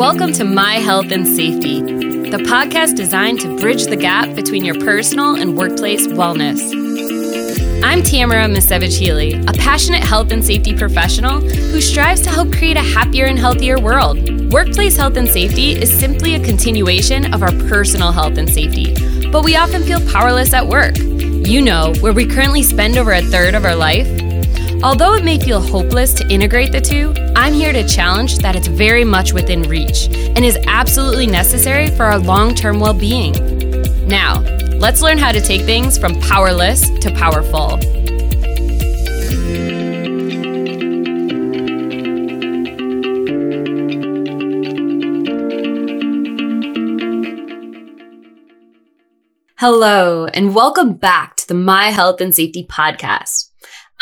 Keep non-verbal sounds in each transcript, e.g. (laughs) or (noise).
Welcome to My Health and Safety, the podcast designed to bridge the gap between your personal and workplace wellness. I'm Tamara Misewicz Healey, a passionate health and safety professional who strives to help create a happier and healthier world. Workplace health and safety is simply a continuation of our personal health and safety, but we often feel powerless at work. You know, where we currently spend over a third of our life Although it may feel hopeless to integrate the two, I'm here to challenge that it's very much within reach and is absolutely necessary for our long term well being. Now, let's learn how to take things from powerless to powerful. Hello, and welcome back to the My Health and Safety Podcast.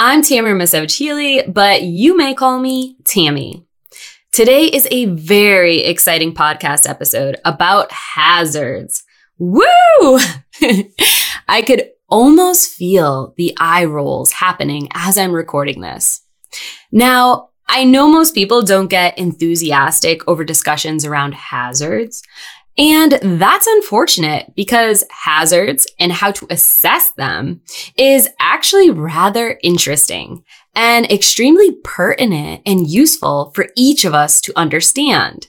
I'm Tamara Misewicz Healey, but you may call me Tammy. Today is a very exciting podcast episode about hazards. Woo! (laughs) I could almost feel the eye rolls happening as I'm recording this. Now, I know most people don't get enthusiastic over discussions around hazards, and that's unfortunate because hazards and how to assess them is actually rather interesting and extremely pertinent and useful for each of us to understand.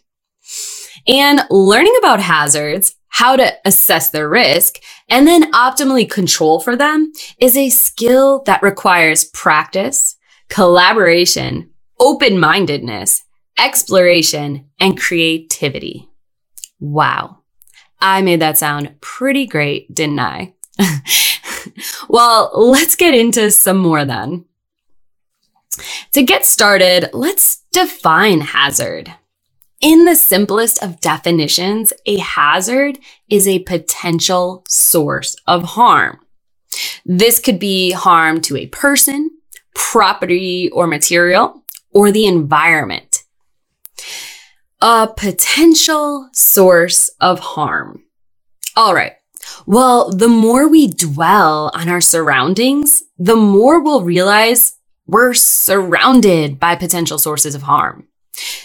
And learning about hazards, how to assess their risk, and then optimally control for them is a skill that requires practice, collaboration, open mindedness, exploration, and creativity. Wow. I made that sound pretty great, didn't I? (laughs) well, let's get into some more then. To get started, let's define hazard. In the simplest of definitions, a hazard is a potential source of harm. This could be harm to a person, property or material, or the environment a potential source of harm. All right. Well, the more we dwell on our surroundings, the more we'll realize we're surrounded by potential sources of harm.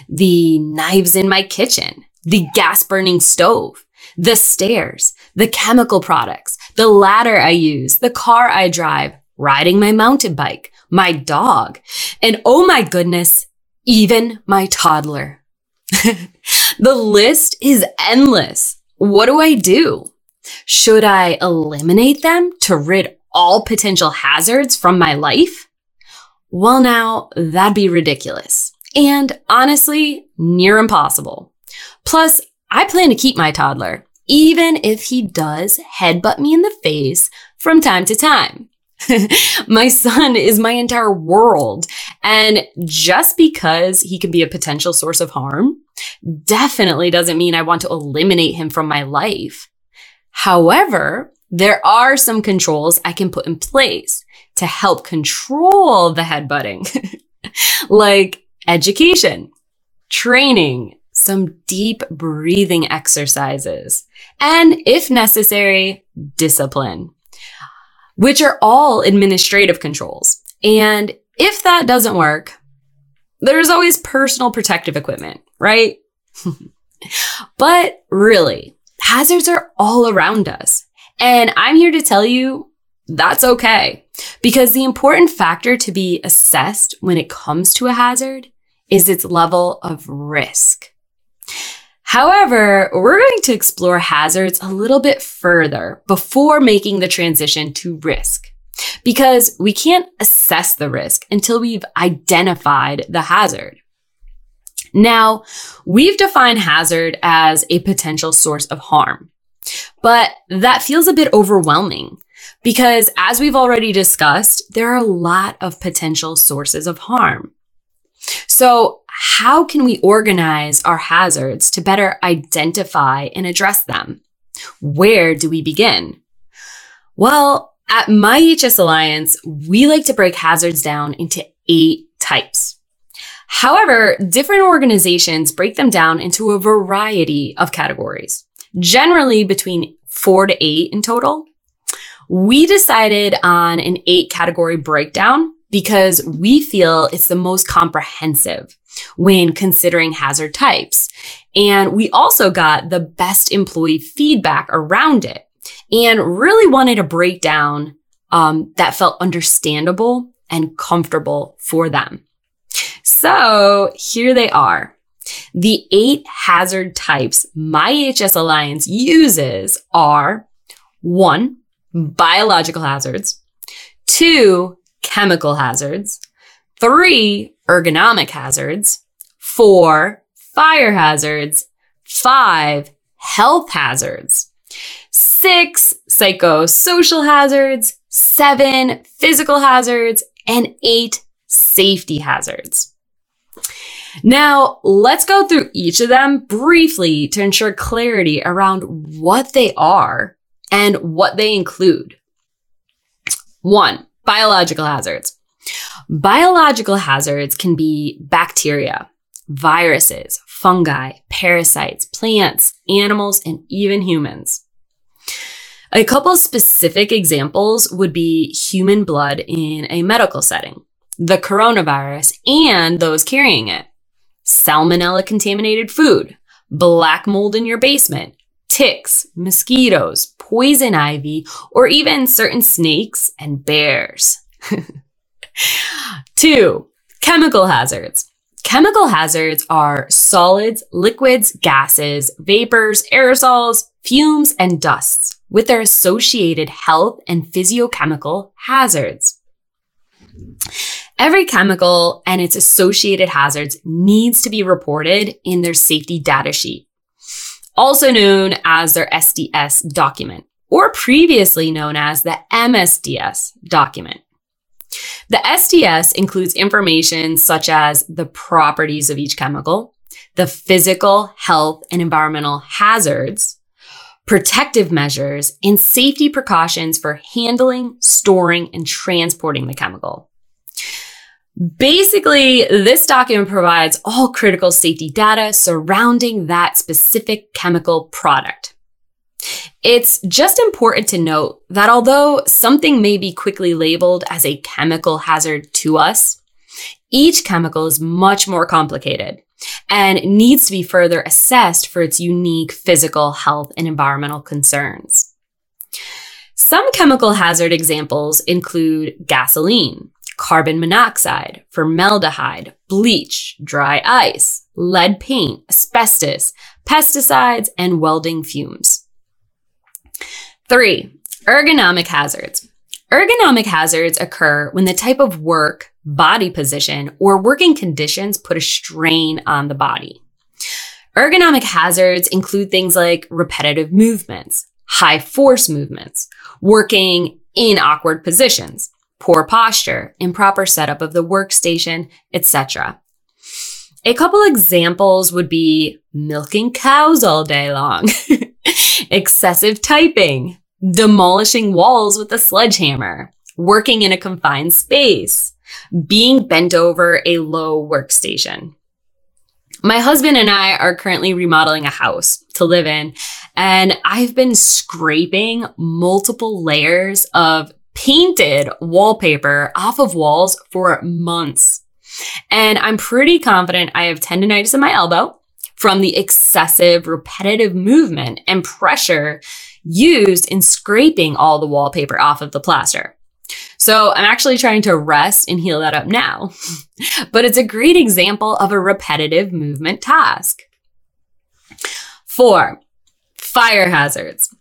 The knives in my kitchen, the gas burning stove, the stairs, the chemical products, the ladder I use, the car I drive, riding my mountain bike, my dog, and oh my goodness, even my toddler. (laughs) the list is endless. What do I do? Should I eliminate them to rid all potential hazards from my life? Well, now that'd be ridiculous. And honestly, near impossible. Plus, I plan to keep my toddler, even if he does headbutt me in the face from time to time. (laughs) my son is my entire world. And just because he can be a potential source of harm definitely doesn't mean I want to eliminate him from my life. However, there are some controls I can put in place to help control the headbutting, (laughs) like education, training, some deep breathing exercises, and if necessary, discipline which are all administrative controls. And if that doesn't work, there's always personal protective equipment, right? (laughs) but really, hazards are all around us. And I'm here to tell you that's okay. Because the important factor to be assessed when it comes to a hazard is its level of risk. However, we're going to explore hazards a little bit further before making the transition to risk. Because we can't assess the risk until we've identified the hazard. Now, we've defined hazard as a potential source of harm, but that feels a bit overwhelming because as we've already discussed, there are a lot of potential sources of harm. So how can we organize our hazards to better identify and address them? Where do we begin? Well, at MiEHS Alliance, we like to break hazards down into eight types. However, different organizations break them down into a variety of categories, generally between four to eight in total. We decided on an eight category breakdown because we feel it's the most comprehensive when considering hazard types. And we also got the best employee feedback around it and really wanted a breakdown um, that felt understandable and comfortable for them. So here they are. The eight hazard types MiEHS Alliance uses are one, biological hazards, two, chemical hazards, three, ergonomic hazards, four, fire hazards, five, health hazards, six, psychosocial hazards, seven, physical hazards, and eight, safety hazards. Now, let's go through each of them briefly to ensure clarity around what they are and what they include. One, biological hazards. Biological hazards can be bacteria, viruses, fungi, parasites, plants, animals, and even humans. A couple specific examples would be human blood in a medical setting, the coronavirus, and those carrying it salmonella contaminated food, black mold in your basement, ticks, mosquitoes, poison ivy, or even certain snakes and bears. (laughs) Two, chemical hazards. Chemical hazards are solids, liquids, gases, vapors, aerosols, fumes, and dusts with their associated health and physiochemical hazards. Every chemical and its associated hazards needs to be reported in their safety data sheet, also known as their SDS document, or previously known as the MSDS document. The SDS includes information such as the properties of each chemical, the physical, health, and environmental hazards, protective measures, and safety precautions for handling, storing, and transporting the chemical. Basically, this document provides all critical safety data surrounding that specific chemical product. It's just important to note that although something may be quickly labeled as a chemical hazard to us, each chemical is much more complicated and needs to be further assessed for its unique physical, health, and environmental concerns. Some chemical hazard examples include gasoline, carbon monoxide, formaldehyde, bleach, dry ice, lead paint, asbestos, pesticides, and welding fumes. Three, ergonomic hazards. Ergonomic hazards occur when the type of work, body position, or working conditions put a strain on the body. Ergonomic hazards include things like repetitive movements, high force movements, working in awkward positions, poor posture, improper setup of the workstation, etc. A couple examples would be milking cows all day long, (laughs) excessive typing, demolishing walls with a sledgehammer, working in a confined space, being bent over a low workstation. My husband and I are currently remodeling a house to live in, and I've been scraping multiple layers of painted wallpaper off of walls for months. And I'm pretty confident I have tendonitis in my elbow from the excessive repetitive movement and pressure used in scraping all the wallpaper off of the plaster. So I'm actually trying to rest and heal that up now. (laughs) but it's a great example of a repetitive movement task. Four, fire hazards.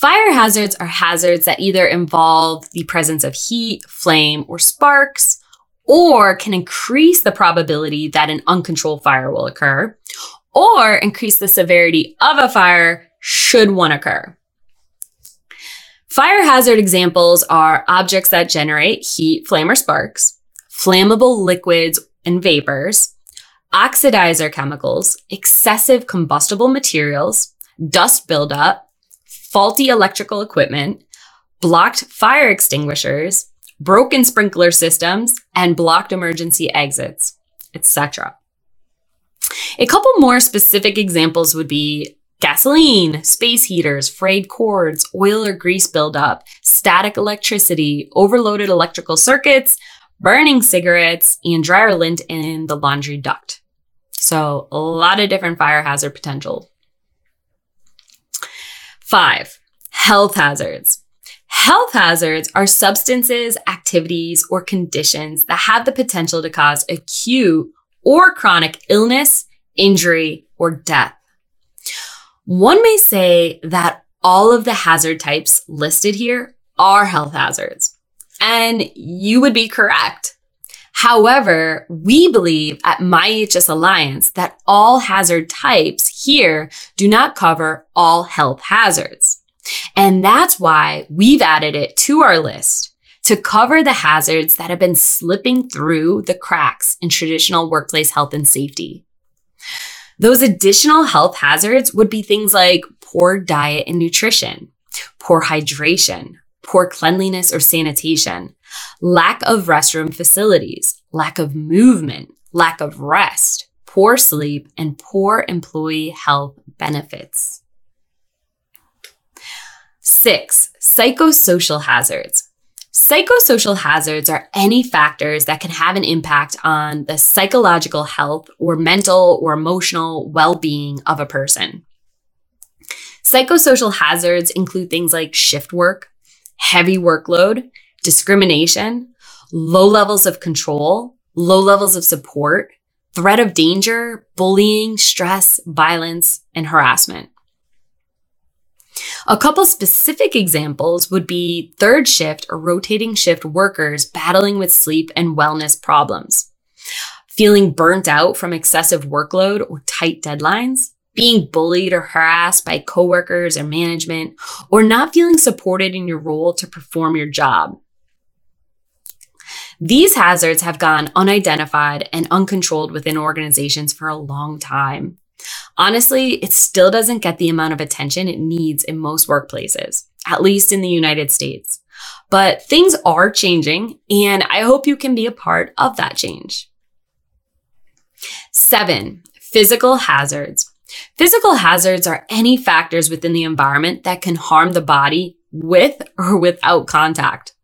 Fire hazards are hazards that either involve the presence of heat, flame, or sparks, or can increase the probability that an uncontrolled fire will occur, or increase the severity of a fire should one occur. Fire hazard examples are objects that generate heat, flame, or sparks, flammable liquids and vapors, oxidizer chemicals, excessive combustible materials, dust buildup, faulty electrical equipment, blocked fire extinguishers, broken sprinkler systems, and blocked emergency exits, etc. A couple more specific examples would be gasoline, space heaters, frayed cords, oil or grease buildup, static electricity, overloaded electrical circuits, burning cigarettes, and dryer lint in the laundry duct. So, a lot of different fire hazard potential. Five, health hazards. Health hazards are substances, activities, or conditions that have the potential to cause acute or chronic illness, injury, or death. One may say that all of the hazard types listed here are health hazards. And you would be correct. However, we believe at MiEHS Alliance that all hazard types here do not cover all health hazards. And that's why we've added it to our list to cover the hazards that have been slipping through the cracks in traditional workplace health and safety. Those additional health hazards would be things like poor diet and nutrition, poor hydration, poor cleanliness or sanitation, lack of restroom facilities, lack of movement, lack of rest, poor sleep, and poor employee health benefits. Six, psychosocial hazards. Psychosocial hazards are any factors that can have an impact on the psychological health or mental or emotional well being of a person. Psychosocial hazards include things like shift work, heavy workload, discrimination, low levels of control, low levels of support, threat of danger, bullying, stress, violence, and harassment. A couple specific examples would be third shift or rotating shift workers battling with sleep and wellness problems, feeling burnt out from excessive workload or tight deadlines, being bullied or harassed by coworkers or management, or not feeling supported in your role to perform your job. These hazards have gone unidentified and uncontrolled within organizations for a long time. Honestly, it still doesn't get the amount of attention it needs in most workplaces, at least in the United States. But things are changing, and I hope you can be a part of that change. Seven, physical hazards. Physical hazards are any factors within the environment that can harm the body with or without contact.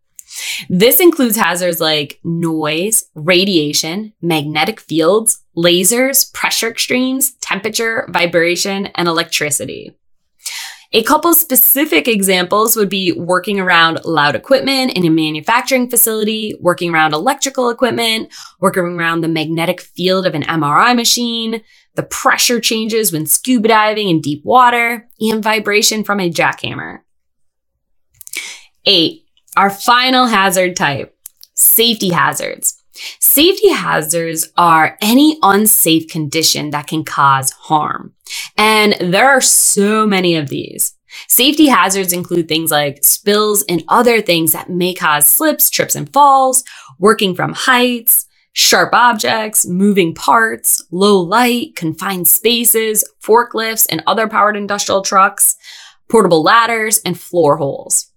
This includes hazards like noise, radiation, magnetic fields, lasers, pressure extremes, temperature, vibration, and electricity. A couple specific examples would be working around loud equipment in a manufacturing facility, working around electrical equipment, working around the magnetic field of an MRI machine, the pressure changes when scuba diving in deep water, and vibration from a jackhammer. Eight, our final hazard type, safety hazards. Safety hazards are any unsafe condition that can cause harm. And there are so many of these. Safety hazards include things like spills and other things that may cause slips, trips, and falls, working from heights, sharp objects, moving parts, low light, confined spaces, forklifts and other powered industrial trucks, portable ladders, and floor holes.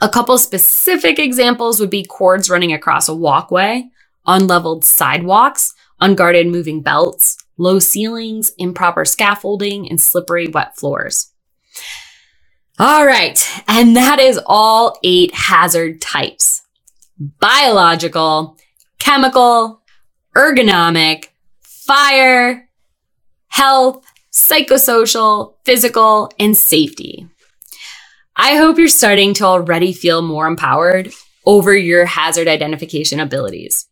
A couple specific examples would be cords running across a walkway, unleveled sidewalks, unguarded moving belts, low ceilings, improper scaffolding, and slippery wet floors. All right, and that is all eight hazard types biological, chemical, ergonomic, fire, health, psychosocial, physical, and safety. I hope you're starting to already feel more empowered over your hazard identification abilities.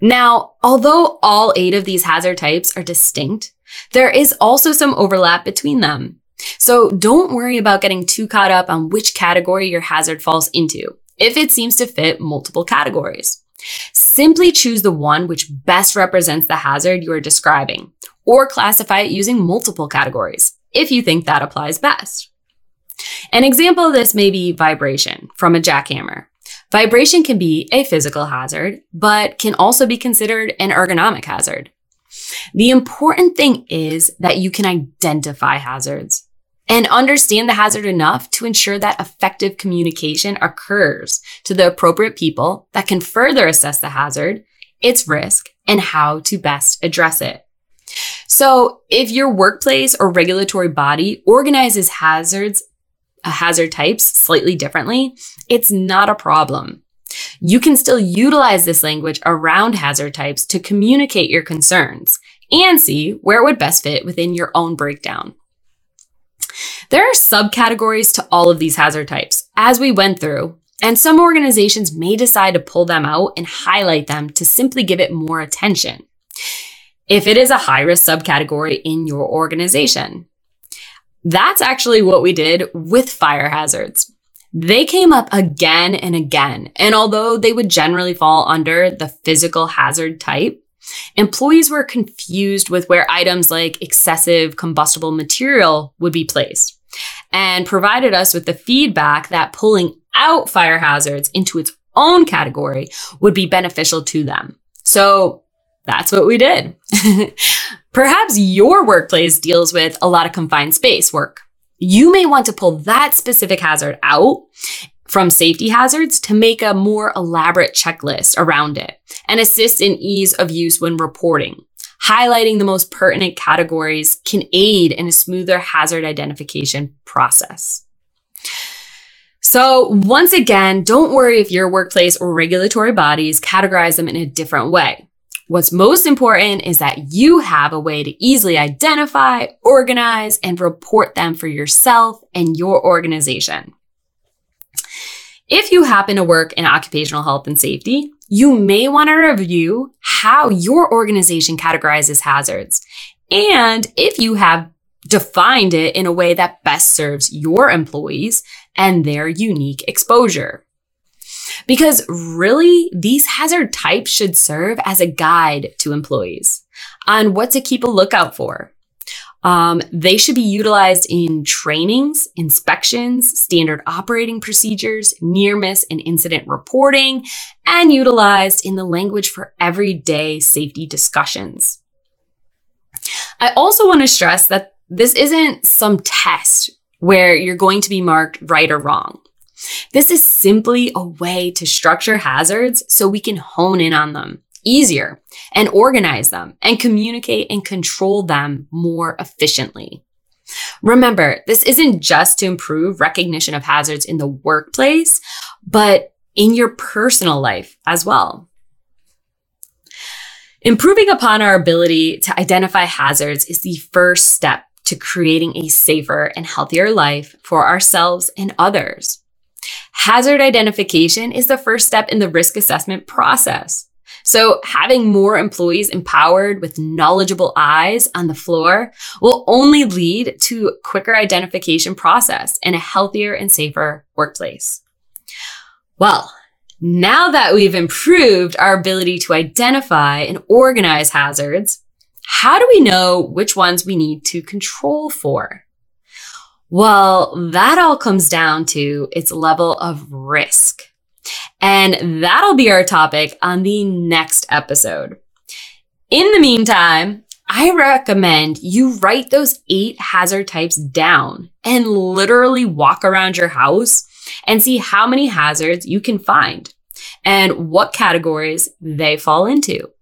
Now, although all eight of these hazard types are distinct, there is also some overlap between them. So don't worry about getting too caught up on which category your hazard falls into, if it seems to fit multiple categories. Simply choose the one which best represents the hazard you are describing, or classify it using multiple categories, if you think that applies best. An example of this may be vibration from a jackhammer. Vibration can be a physical hazard, but can also be considered an ergonomic hazard. The important thing is that you can identify hazards and understand the hazard enough to ensure that effective communication occurs to the appropriate people that can further assess the hazard, its risk, and how to best address it. So if your workplace or regulatory body organizes hazards Uh, hazard types slightly differently, it's not a problem. You can still utilize this language around hazard types to communicate your concerns and see where it would best fit within your own breakdown. There are subcategories to all of these hazard types, as we went through, and some organizations may decide to pull them out and highlight them to simply give it more attention. If it is a high risk subcategory in your organization, that's actually what we did with fire hazards. They came up again and again. And although they would generally fall under the physical hazard type, employees were confused with where items like excessive combustible material would be placed and provided us with the feedback that pulling out fire hazards into its own category would be beneficial to them. So that's what we did. (laughs) Perhaps your workplace deals with a lot of confined space work. You may want to pull that specific hazard out from safety hazards to make a more elaborate checklist around it and assist in ease of use when reporting. Highlighting the most pertinent categories can aid in a smoother hazard identification process. So, once again, don't worry if your workplace or regulatory bodies categorize them in a different way. What's most important is that you have a way to easily identify, organize, and report them for yourself and your organization. If you happen to work in occupational health and safety, you may want to review how your organization categorizes hazards and if you have defined it in a way that best serves your employees and their unique exposure. Because really, these hazard types should serve as a guide to employees on what to keep a lookout for. Um, they should be utilized in trainings, inspections, standard operating procedures, near miss and incident reporting, and utilized in the language for everyday safety discussions. I also want to stress that this isn't some test where you're going to be marked right or wrong. This is simply a way to structure hazards so we can hone in on them easier and organize them and communicate and control them more efficiently. Remember, this isn't just to improve recognition of hazards in the workplace, but in your personal life as well. Improving upon our ability to identify hazards is the first step to creating a safer and healthier life for ourselves and others. Hazard identification is the first step in the risk assessment process. So having more employees empowered with knowledgeable eyes on the floor will only lead to quicker identification process and a healthier and safer workplace. Well, now that we've improved our ability to identify and organize hazards, how do we know which ones we need to control for? Well, that all comes down to its level of risk. And that'll be our topic on the next episode. In the meantime, I recommend you write those eight hazard types down and literally walk around your house and see how many hazards you can find and what categories they fall into.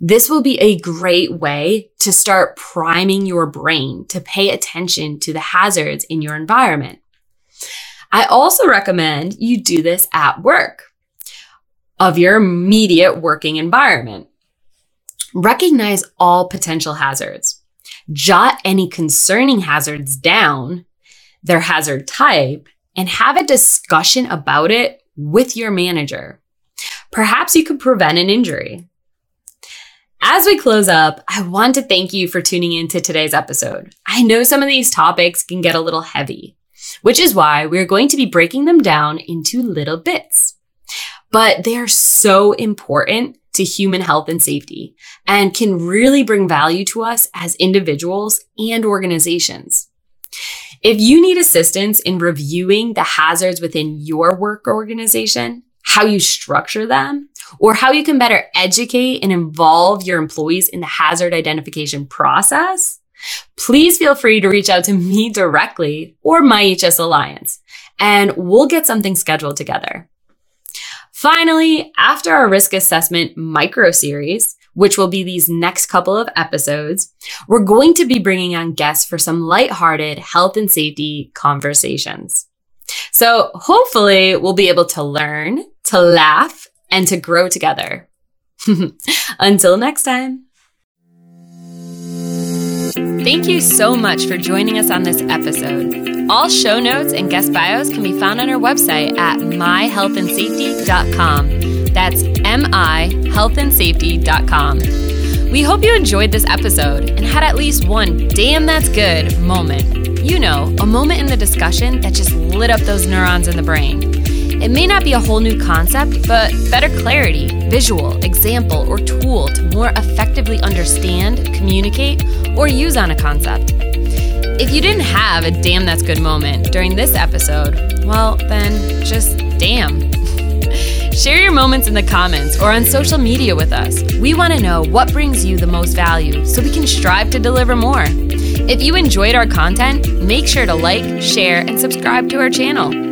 This will be a great way to start priming your brain to pay attention to the hazards in your environment. I also recommend you do this at work of your immediate working environment. Recognize all potential hazards. Jot any concerning hazards down, their hazard type, and have a discussion about it with your manager. Perhaps you could prevent an injury. As we close up, I want to thank you for tuning in to today's episode. I know some of these topics can get a little heavy which is why we're going to be breaking them down into little bits. But they are so important to human health and safety and can really bring value to us as individuals and organizations. If you need assistance in reviewing the hazards within your work organization, how you structure them, or how you can better educate and involve your employees in the hazard identification process, please feel free to reach out to me (laughs) directly or MiEHS Alliance, and we'll get something scheduled together. Finally, after our risk assessment micro series, which will be these next couple of episodes, we're going to be bringing on guests for some lighthearted health and safety conversations. So hopefully we'll be able to learn, to laugh, and to grow together. (laughs) Until next time. Thank you so much for joining us on this episode. All show notes and guest bios can be found on our website at mihealthandsafety.com. That's M I healthandsafety.com. We hope you enjoyed this episode and had at least one damn that's good moment. You know, a moment in the discussion that just lit up those neurons in the brain. It may not be a whole new concept, but better clarity, visual, example, or tool to more effectively understand, communicate, or use on a concept. If you didn't have a damn that's good moment during this episode, well, then just damn. (laughs) Share your moments in the comments or on social media with us. We want to know what brings you the most value so we can strive to deliver more. If you enjoyed our content, make sure to like, share, and subscribe to our channel.